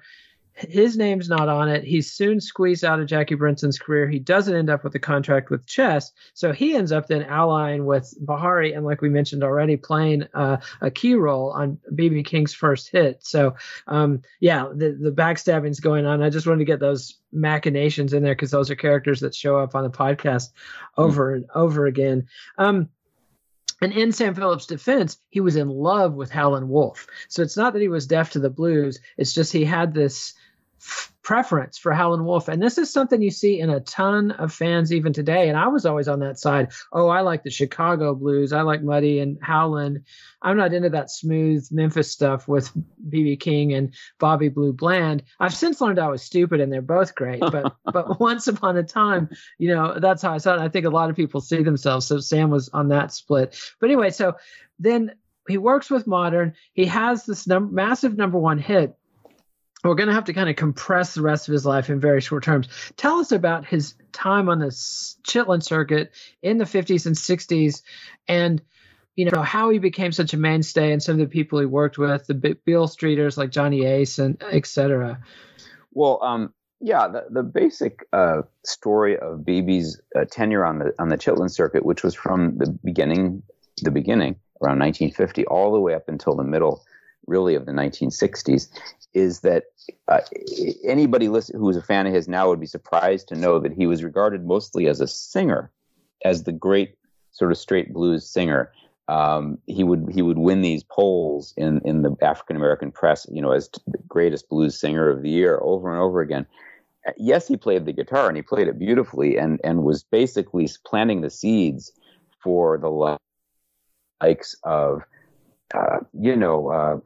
His name's not on it. He's soon squeezed out of Jackie Brenston's career. He doesn't end up with a contract with Chess, so he ends up then allying with Bihari, and like we mentioned already, playing uh, a key role on BB King's first hit. So, um, yeah, the the backstabbing's going on. I just wanted to get those machinations in there because those are characters that show up on the podcast over and over again. Um, and in Sam Phillips' defense, he was in love with Howlin' Wolf. So it's not that he was deaf to the blues; it's just he had this preference for Howlin' Wolf, and this is something you see in a ton of fans even today. And I was always on that side. Oh, I like the Chicago blues. I like Muddy and Howlin'. I'm not into that smooth Memphis stuff with BB King and Bobby Blue Bland. I've since learned I was stupid, and they're both great. But but once upon a time, you know, that's how I saw it. I think a lot of people see themselves. So Sam was on that split. But anyway, so then he works with modern. He has this num- massive number one hit. We're going to have to kind of compress the rest of his life in very short terms. Tell us about his time on the Chitlin circuit in the 50s and 60s and you know how he became such a mainstay and some of the people he worked with the Beale Streeters like Johnny Ace and etc. Well, um, yeah, the, the basic uh, story of BB's uh, tenure on the on the Chitlin circuit, which was from the beginning, the beginning around 1950, all the way up until the middle, really of the 1960s, is that uh, anybody listen, who is a fan of his now would be surprised to know that he was regarded mostly as a singer, as the great sort of straight blues singer. Um, he would he would win these polls in in the African American press, you know, as the greatest blues singer of the year over and over again. Yes, he played the guitar and he played it beautifully, and and was basically planting the seeds for the likes of, uh, you know, uh,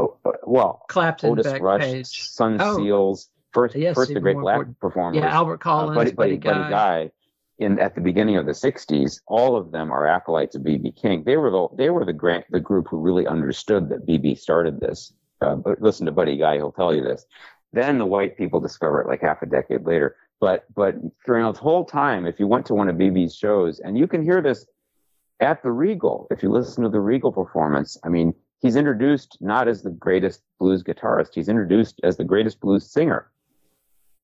uh, well, Clapton, Otis Beck, Rush, Page. Sun Oh. Seals, first Yes, first the great black important. performers, Yeah, Albert uh, Collins, Buddy, Buddy, Buddy, Guy. Guy. In at the beginning of the '60s, all of them are acolytes of BB King. They were the they were the grant the group who really understood that BB started this. Uh, but listen to Buddy Guy; he'll tell you this. Then the white people discover it like half a decade later. But but during the whole time, if you went to one of BB's shows, and you can hear this at the Regal, if you listen to the Regal performance, I mean, he's introduced not as the greatest blues guitarist, he's introduced as the greatest blues singer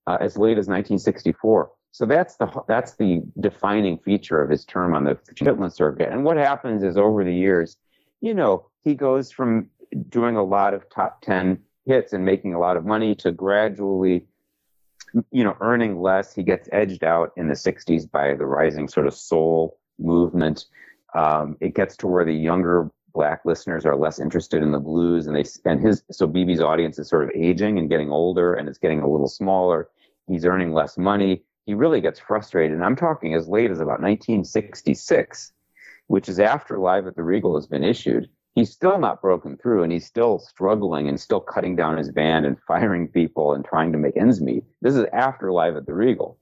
uh, as late as 1964. So that's the that's the defining feature of his term on the Chitlin circuit. And what happens is over the years, you know, he goes from doing a lot of top 10 hits and making a lot of money to gradually you know earning less he gets edged out in the 60s by the rising sort of soul movement um, it gets to where the younger black listeners are less interested in the blues and they and his so bb's audience is sort of aging and getting older and it's getting a little smaller. He's earning less money. He really gets frustrated. And i'm talking as late as about 1966 which is after live at the regal has been issued. He's still not broken through and he's still struggling and still cutting down his band and firing people and trying to make ends meet. This is after live at the regal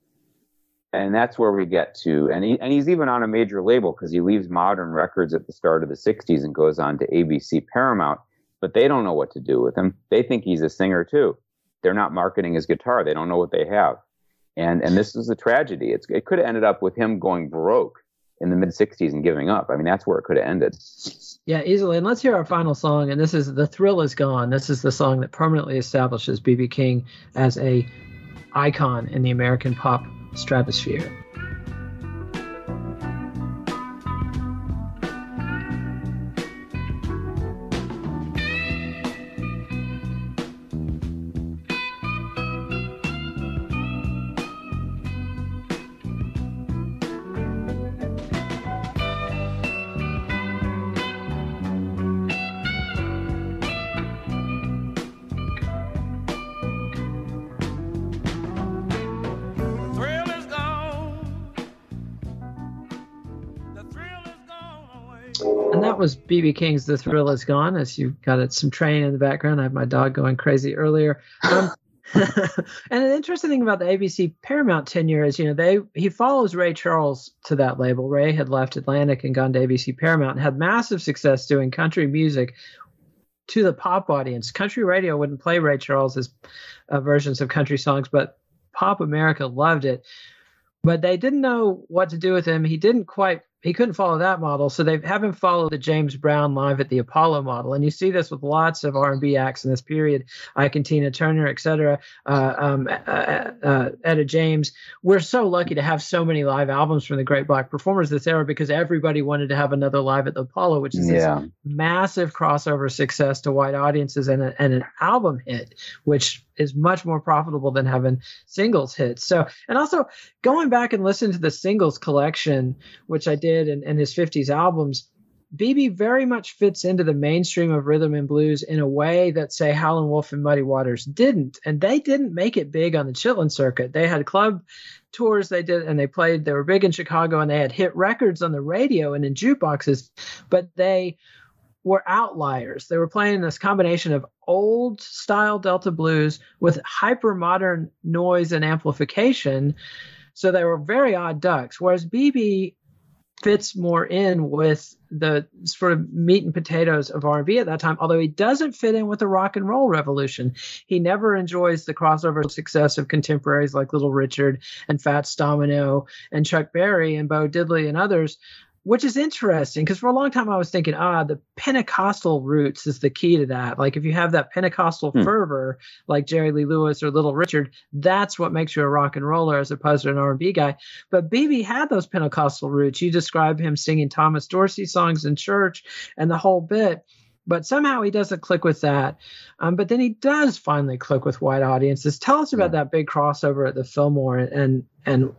and that's where we get to and he, and he's even on a major label because he leaves modern records at the start of the 60s and goes on to abc paramount but they don't know what to do with him. They think he's a singer too. They're not marketing his guitar. They don't know what they have. And and this is a tragedy. It's, it could have ended up with him going broke in the mid 60s and giving up. I mean that's where it could have ended. Yeah, easily. And let's hear our final song. And this is The Thrill Is Gone. This is the song that permanently establishes BB King as a icon in the American pop stratosphere. Was BB King's "The Thrill Is Gone." As you got it, some train in the background. I have my dog going crazy earlier. Um, and an interesting thing about the ABC Paramount tenure is, you know, they he follows Ray Charles to that label. Ray had left Atlantic and gone to ABC Paramount and had massive success doing country music to the pop audience. Country radio wouldn't play Ray Charles's uh, versions of country songs, but pop America loved it. But they didn't know what to do with him. He didn't quite he couldn't follow that model, so they haven't followed the James Brown live at the Apollo model, and you see this with lots of R&B acts in this period, Ike and Tina Turner, etc. Uh, um, uh, uh, uh, Etta James. We're so lucky to have so many live albums from the great black performers this era because everybody wanted to have another live at the Apollo, which is Yeah. this massive crossover success to white audiences and, a, and an album hit, which is much more profitable than having singles hits. So, and also going back and listening to the singles collection, which I did in, his 50s albums, BB very much fits into the mainstream of rhythm and blues in a way that, say, Howlin' Wolf and Muddy Waters didn't. And they didn't make it big on the Chitlin circuit. They had club tours they did and they played, they were big in Chicago and they had hit records on the radio and in jukeboxes, but they were outliers. They were playing this combination of old style Delta blues with hyper modern noise and amplification. So they were very odd ducks. Whereas BB fits more in with the sort of meat and potatoes of R&B at that time, although he doesn't fit in with the rock and roll revolution. He never enjoys the crossover success of contemporaries like Little Richard and Fats Domino and Chuck Berry and Bo Diddley and others which is interesting because for a long time I was thinking, ah, the Pentecostal roots is the key to that. Like if you have that Pentecostal Hmm. fervor, like Jerry Lee Lewis or Little Richard, that's what makes you a rock and roller as opposed to an R&B guy. But BB had those Pentecostal roots. You describe him singing Thomas Dorsey songs in church and the whole bit. But somehow he doesn't click with that. Um, but then he does finally click with white audiences. Tell us about that big crossover at the Fillmore and and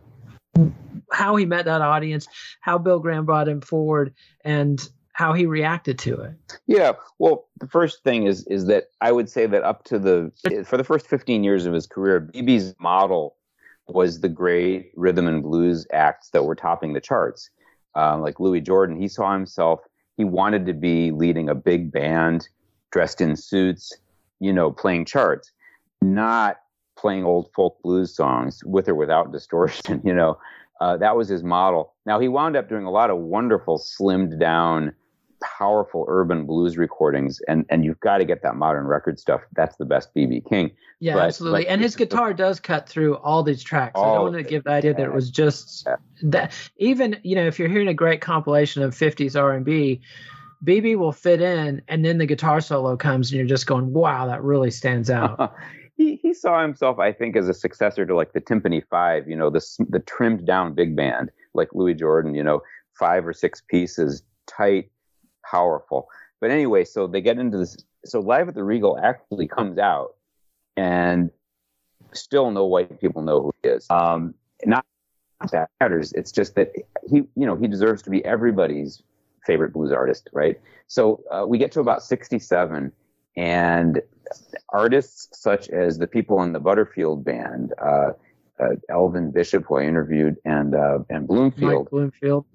how he met that audience, how Bill Graham brought him forward, and how he reacted to it. Yeah. Well, the first thing is is that I would say that up to the for the first 15 years of his career, BB's model was the great rhythm and blues acts that were topping the charts. Um, like Louis Jordan, he saw himself. He wanted to be leading a big band, dressed in suits, you know, playing charts, not playing old folk blues songs with or without distortion. You know, uh, that was his model. Now he wound up doing a lot of wonderful, slimmed down powerful urban blues recordings and and you've got to get that modern record stuff that's the best bb king Yeah, But- absolutely. but and his it's the- guitar does cut through all these tracks. I don't want to give the idea that it was just Yeah. that. Even you know, if you're hearing a great compilation of '50s R&B, BB will fit in, and then the guitar solo comes, and you're just going, "Wow, that really stands out." he he saw himself i think as a successor to like the Tympany Five you know the the trimmed down big band like louis jordan you know five or six pieces tight powerful. But anyway so they get into this so live at the regal actually comes out and still no white people know who he is. Um not that matters it's just that he you know he deserves to be everybody's favorite blues artist right? So uh, we get to about 67 and artists such as the people in the Butterfield band, uh, uh, Elvin Bishop, who I interviewed, and uh, and Bloomfield, Mike Bloomfield.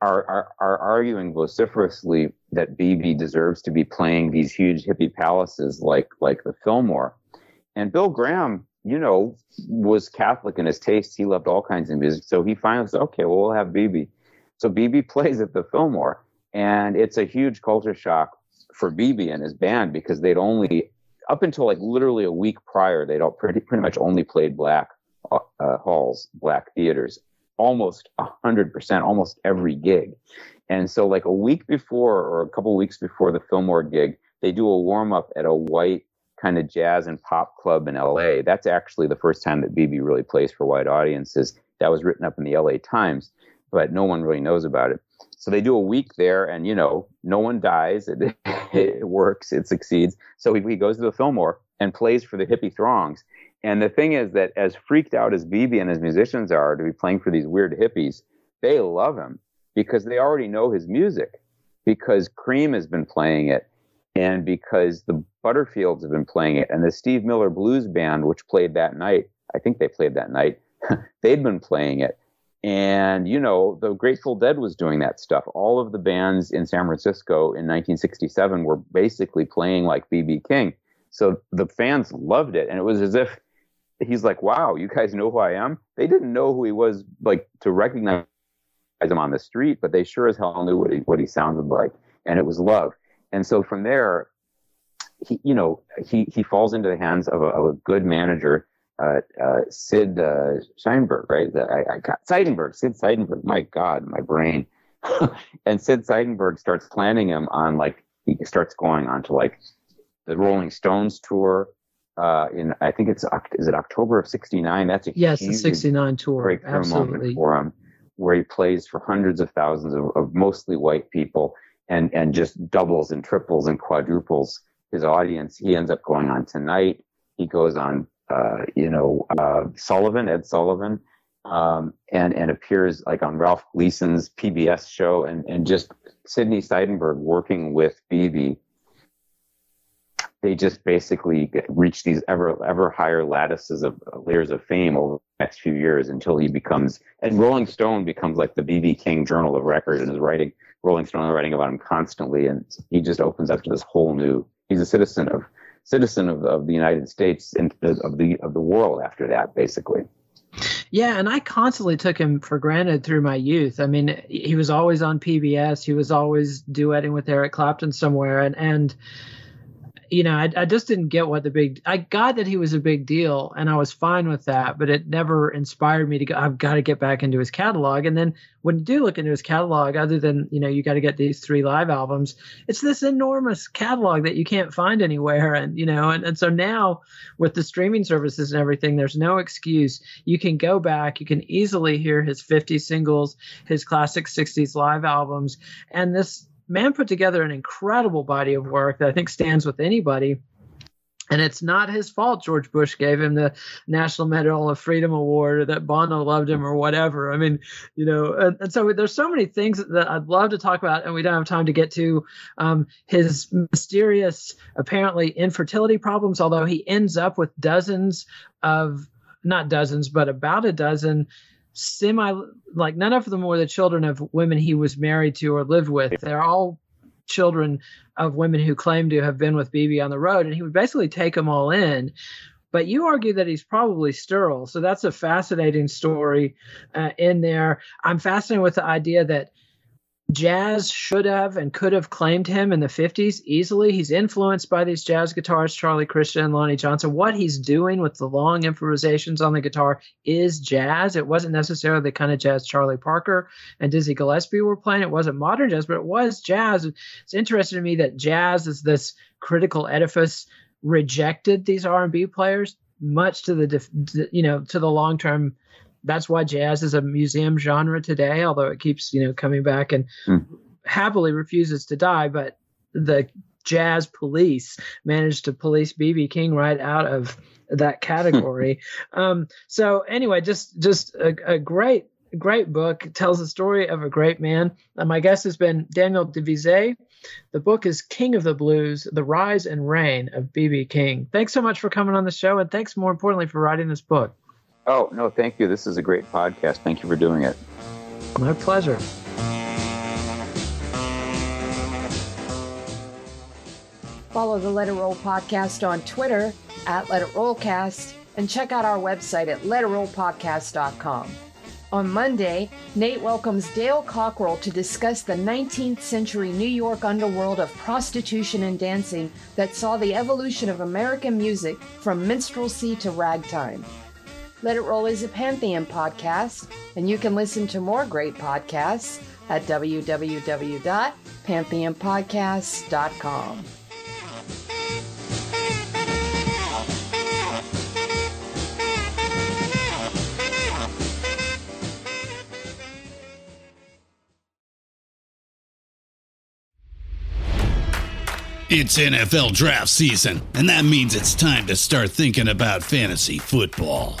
are, are are arguing vociferously that BB deserves to be playing these huge hippie palaces like like the Fillmore, and Bill Graham, you know, was Catholic in his tastes. He loved all kinds of music, so he finally said, "Okay, well, we'll have BB." So BB plays at the Fillmore, and it's a huge culture shock for BB and his band because they'd only up until like literally a week prior, they'd all pretty pretty much only played black uh, uh, halls, black theaters, almost a hundred percent, almost every gig. And so, like a week before or a couple weeks before the Fillmore gig, they do a warm up at a white kind of jazz and pop club in LA. That's actually the first time that BB really plays for white audiences. That was written up in the LA Times, but no one really knows about it. So they do a week there, and you know, no one dies. It, it works. It succeeds. So he, he goes to the Fillmore and plays for the hippie throngs. And the thing is that as freaked out as BB and his musicians are to be playing for these weird hippies, they love him because they already know his music, because Cream has been playing it, and because the Butterfields have been playing it, and the Steve Miller Blues Band, which played that night, I think they played that night, they'd been playing it. And, you know, the Grateful Dead was doing that stuff. All of the bands in San Francisco in 1967 were basically playing like B.B. King. So the fans loved it. And it was as if he's like, wow, you guys know who I am? They didn't know who he was, like, to recognize him on the street, but they sure as hell knew what he, what he sounded like. And it was love. And so from there, he, you know, he, he falls into the hands of a, of a good manager uh, uh, Sid uh, Sheinberg, right? I, I, got Seidenberg, Sid Seidenberg. My God, my brain. and Sid Seidenberg starts planning him on like he starts going on to like the Rolling Stones tour. Uh, in I think it's is it October of '69? That's a yes, the '69 tour. Breakthrough Absolutely. moment for him, where he plays for hundreds of thousands of, of mostly white people, and and just doubles and triples and quadruples his audience. He ends up going on tonight. He goes on uh, you know, uh, Sullivan, Ed Sullivan, um, and and appears like on Ralph Gleason's PBS show, and and just Sidney Seidenberg working with BB. They just basically reach these ever ever higher lattices of layers of fame over the next few years until he becomes and Rolling Stone becomes like the BB King journal of record and is writing Rolling Stone is writing about him constantly, and he just opens up to this whole new. He's a citizen of citizen of, of the United States and of the of the world after that, basically. Yeah, and I constantly took him for granted through my youth. I mean, he was always on PBS. He was always duetting with Eric Clapton somewhere, and and you know, I, I just didn't get what the big. I got that he was a big deal, and I was fine with that, but it never inspired me to go. I've got to get back into his catalog. And then when you do look into his catalog, other than you know, you got to get these three live albums. It's this enormous catalog that you can't find anywhere, and you know, and and so now with the streaming services and everything, there's no excuse. You can go back. You can easily hear his 50 singles, his classic 60s live albums, and this man put together an incredible body of work that I think stands with anybody. And it's not his fault George Bush gave him the National Medal of Freedom Award or that Bono loved him or whatever. I mean, you know, and, and so there's so many things that I'd love to talk about, and we don't have time to get to um, his mysterious, apparently, infertility problems, although he ends up with dozens of, not dozens, but about a dozen semi like none of them were the children of women he was married to or lived with. They're all children of women who claim to have been with BB on the road, and he would basically take them all in. But you argue that he's probably sterile, so that's a fascinating story uh, in there. I'm fascinated with the idea that jazz should have and could have claimed him in the 50s easily. He's influenced by these jazz guitarists, Charlie Christian and Lonnie Johnson. What he's doing with the long improvisations on the guitar is jazz. It wasn't necessarily the kind of jazz Charlie Parker and Dizzy Gillespie were playing. It wasn't modern jazz, but it was jazz. It's interesting to me that jazz is this critical edifice rejected these R&B players much to the you know to the long term that's why jazz is a museum genre today, although it keeps you know coming back and mm. happily refuses to die. But the jazz police managed to police BB King right out of that category. um, so anyway, just just a, a great great book tells the story of a great man. And my guest has been Daniel de Visé. The book is King of the Blues: The Rise and Reign of BB King. Thanks so much for coming on the show, and thanks more importantly for writing this book. Oh, no, thank you. This is a great podcast. Thank you for doing it. My pleasure. Follow the Let It Roll podcast on Twitter at Let It Rollcast and check out our website at letitrollpodcast.com. On Monday, Nate welcomes Dale Cockrell to discuss the 19th century New York underworld of prostitution and dancing that saw the evolution of American music from minstrelsy to ragtime. Let It Roll is a Pantheon podcast, and you can listen to more great podcasts at www.pantheonpodcasts.com. It's NFL draft season, and that means it's time to start thinking about fantasy football.